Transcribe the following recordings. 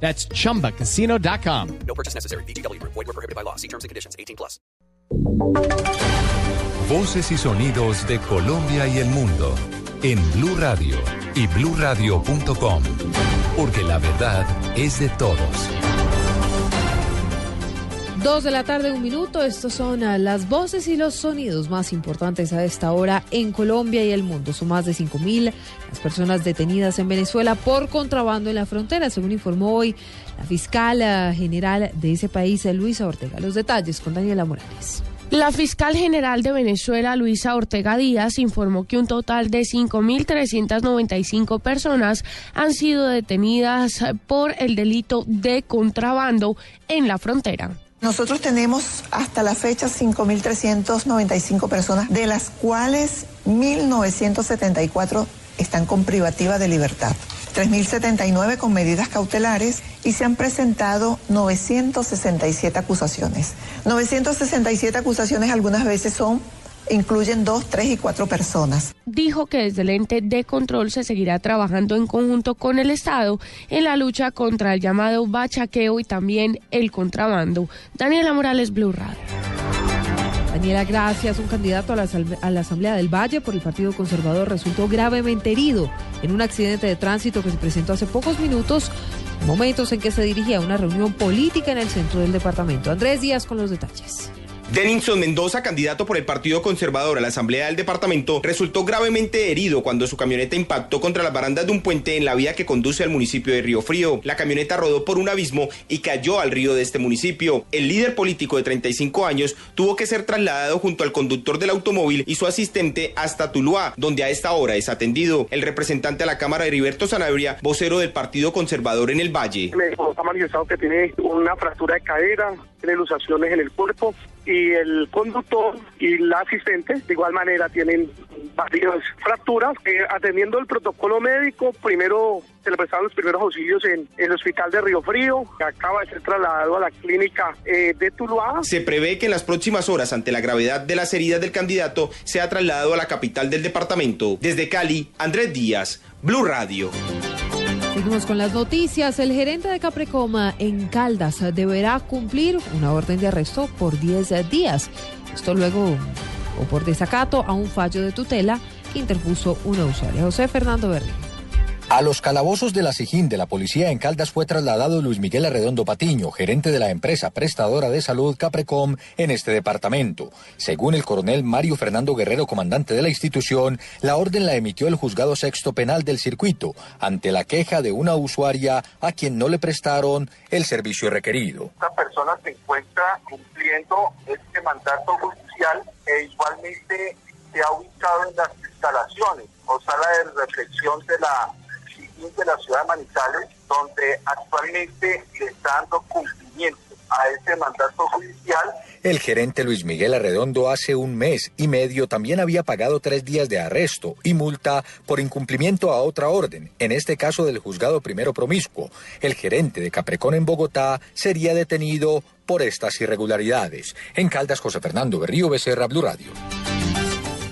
That's chumbacasino.com. No purchase necessary. BGW. Void were prohibited by law. See terms and conditions. 18 plus. Voces y sonidos de Colombia y el mundo en Blue Radio y bluradio.com, porque la verdad es de todos. Dos de la tarde, un minuto. Estos son ah, las voces y los sonidos más importantes a esta hora en Colombia y el mundo. Son más de 5.000 las personas detenidas en Venezuela por contrabando en la frontera, según informó hoy la fiscal ah, general de ese país, Luisa Ortega. Los detalles con Daniela Morales. La fiscal general de Venezuela, Luisa Ortega Díaz, informó que un total de 5.395 personas han sido detenidas por el delito de contrabando en la frontera. Nosotros tenemos hasta la fecha 5.395 personas, de las cuales 1.974 están con privativa de libertad, 3.079 con medidas cautelares y se han presentado 967 acusaciones. 967 acusaciones algunas veces son incluyen dos, tres y cuatro personas. Dijo que desde el ente de control se seguirá trabajando en conjunto con el Estado en la lucha contra el llamado bachaqueo y también el contrabando. Daniela Morales, Blue Radio. Daniela, gracias. Un candidato a la, a la, Asamblea del Valle por el Partido Conservador resultó gravemente herido en un accidente de tránsito que se presentó hace pocos minutos, momentos en que se dirigía a una reunión política en el centro del departamento. Andrés Díaz con los detalles. Denison Mendoza, candidato por el Partido Conservador a la Asamblea del Departamento, resultó gravemente herido cuando su camioneta impactó contra las barandas de un puente en la vía que conduce al municipio de Río Frío. La camioneta rodó por un abismo y cayó al río de este municipio. El líder político de 35 años tuvo que ser trasladado junto al conductor del automóvil y su asistente hasta Tuluá, donde a esta hora es atendido. El representante a la Cámara, Heriberto Sanabria, vocero del Partido Conservador en el Valle. Me ha manifestado que tiene una fractura de cadera, tiene luxaciones en el cuerpo y el conductor y la asistente de igual manera tienen varias fracturas. Eh, atendiendo el protocolo médico, primero se le prestaron los primeros auxilios en, el hospital de Río Frío, que acaba de ser trasladado a la clínica eh, de Tuluá. Se prevé que en las próximas horas, ante la gravedad de las heridas del candidato, sea trasladado a la capital del departamento. Desde Cali, Andrés Díaz, Blue Radio. Seguimos con las noticias. El gerente de Caprecoma en Caldas deberá cumplir una orden de arresto por 10 días. Esto luego o por desacato a un fallo de tutela que interpuso una usuaria. José Fernando Berrín. A los calabozos de la Sijín de la policía en Caldas fue trasladado Luis Miguel Arredondo Patiño, gerente de la empresa prestadora de salud Caprecom en este departamento. Según el coronel Mario Fernando Guerrero, comandante de la institución, la orden la emitió el juzgado sexto penal del circuito ante la queja de una usuaria a quien no le prestaron el servicio requerido. Esta persona se encuentra cumpliendo este mandato judicial e igualmente se ha ubicado en las instalaciones o sala de reflexión de la de la ciudad de Manizales, donde actualmente le está dando cumplimiento a ese mandato judicial. El gerente Luis Miguel Arredondo hace un mes y medio también había pagado tres días de arresto y multa por incumplimiento a otra orden, en este caso del juzgado primero promiscuo. El gerente de Caprecón en Bogotá sería detenido por estas irregularidades. En Caldas, José Fernando Berrío Becerra, Blue Radio.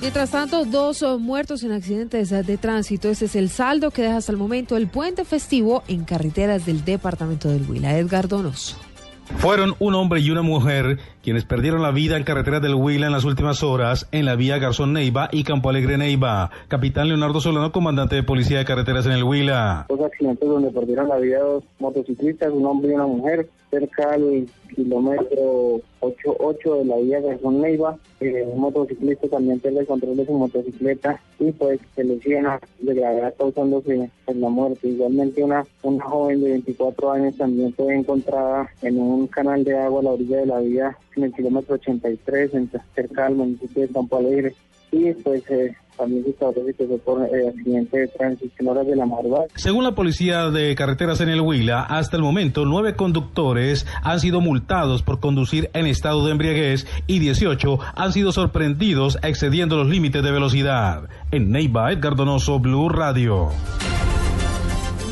Mientras tanto, dos muertos en accidentes de tránsito. Ese es el saldo que deja hasta el momento el puente festivo en carreteras del departamento del Huila. Edgar Donoso. Fueron un hombre y una mujer quienes perdieron la vida en carreteras del Huila en las últimas horas en la vía Garzón Neiva y Campo Alegre Neiva. Capitán Leonardo Solano, comandante de Policía de Carreteras en el Huila. Dos accidentes donde perdieron la vida dos motociclistas, un hombre y una mujer, cerca al kilómetro 88 de la vía Garzón Neiva. Eh, un motociclista también pierde el control de su motocicleta y pues se lesiona de gravedad causándose pues, la muerte. Igualmente una, una joven de 24 años también fue encontrada en un canal de agua a la orilla de la vía en el kilómetro 83, en, cerca del municipio de Campo Alegre. Y pues eh, también se establece que fue por eh, accidente de tránsito en horas de la madrugada. Según la policía de carreteras en el Huila, hasta el momento nueve conductores han sido multados por conducir en estado de embriaguez y 18 han sido sorprendidos excediendo los límites de velocidad. En Neiva, Edgar Donoso, Blue Radio.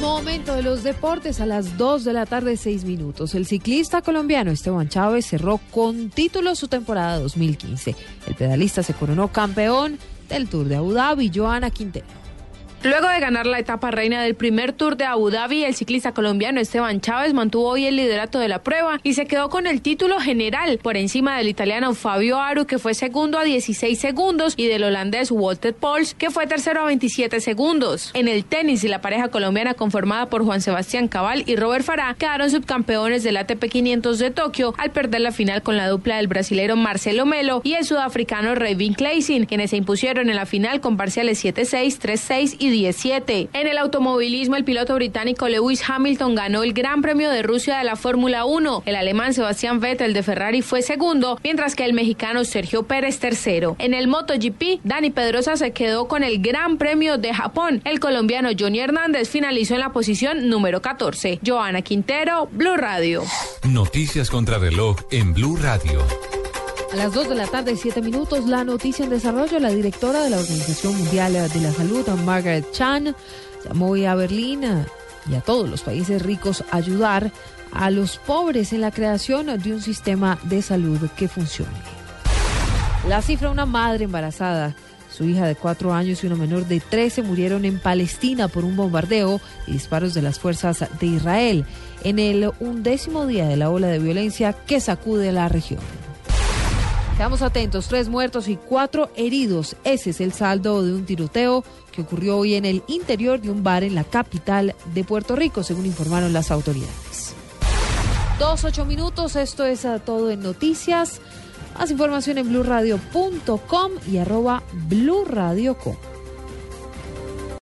Momento de los deportes a las 2 de la tarde, 6 minutos. El ciclista colombiano Esteban Chávez cerró con título su temporada 2015. El pedalista se coronó campeón del Tour de Abu Dhabi, Joana Quintero. Luego de ganar la etapa reina del primer Tour de Abu Dhabi, el ciclista colombiano Esteban Chávez mantuvo hoy el liderato de la prueba y se quedó con el título general por encima del italiano Fabio Aru, que fue segundo a 16 segundos, y del holandés Walter Pols, que fue tercero a 27 segundos. En el tenis, la pareja colombiana conformada por Juan Sebastián Cabal y Robert Farah quedaron subcampeones del ATP 500 de Tokio al perder la final con la dupla del brasilero Marcelo Melo y el sudafricano Revin Kleisin, quienes se impusieron en la final con parciales 7-6, 3-6 y 17. En el automovilismo, el piloto británico Lewis Hamilton ganó el Gran Premio de Rusia de la Fórmula 1. El alemán Sebastián Vettel de Ferrari fue segundo, mientras que el mexicano Sergio Pérez tercero. En el MotoGP, Dani Pedrosa se quedó con el Gran Premio de Japón. El colombiano Johnny Hernández finalizó en la posición número 14. Joana Quintero, Blue Radio. Noticias contra reloj en Blue Radio. A las 2 de la tarde, 7 minutos, la noticia en desarrollo. La directora de la Organización Mundial de la Salud, Margaret Chan, llamó hoy a Berlín y a todos los países ricos a ayudar a los pobres en la creación de un sistema de salud que funcione. La cifra, una madre embarazada. Su hija de cuatro años y uno menor de 13 murieron en Palestina por un bombardeo y disparos de las fuerzas de Israel en el undécimo día de la ola de violencia que sacude la región. Quedamos atentos, tres muertos y cuatro heridos. Ese es el saldo de un tiroteo que ocurrió hoy en el interior de un bar en la capital de Puerto Rico, según informaron las autoridades. Dos, ocho minutos, esto es todo en noticias. Más información en blurradio.com y arroba blurradio.com.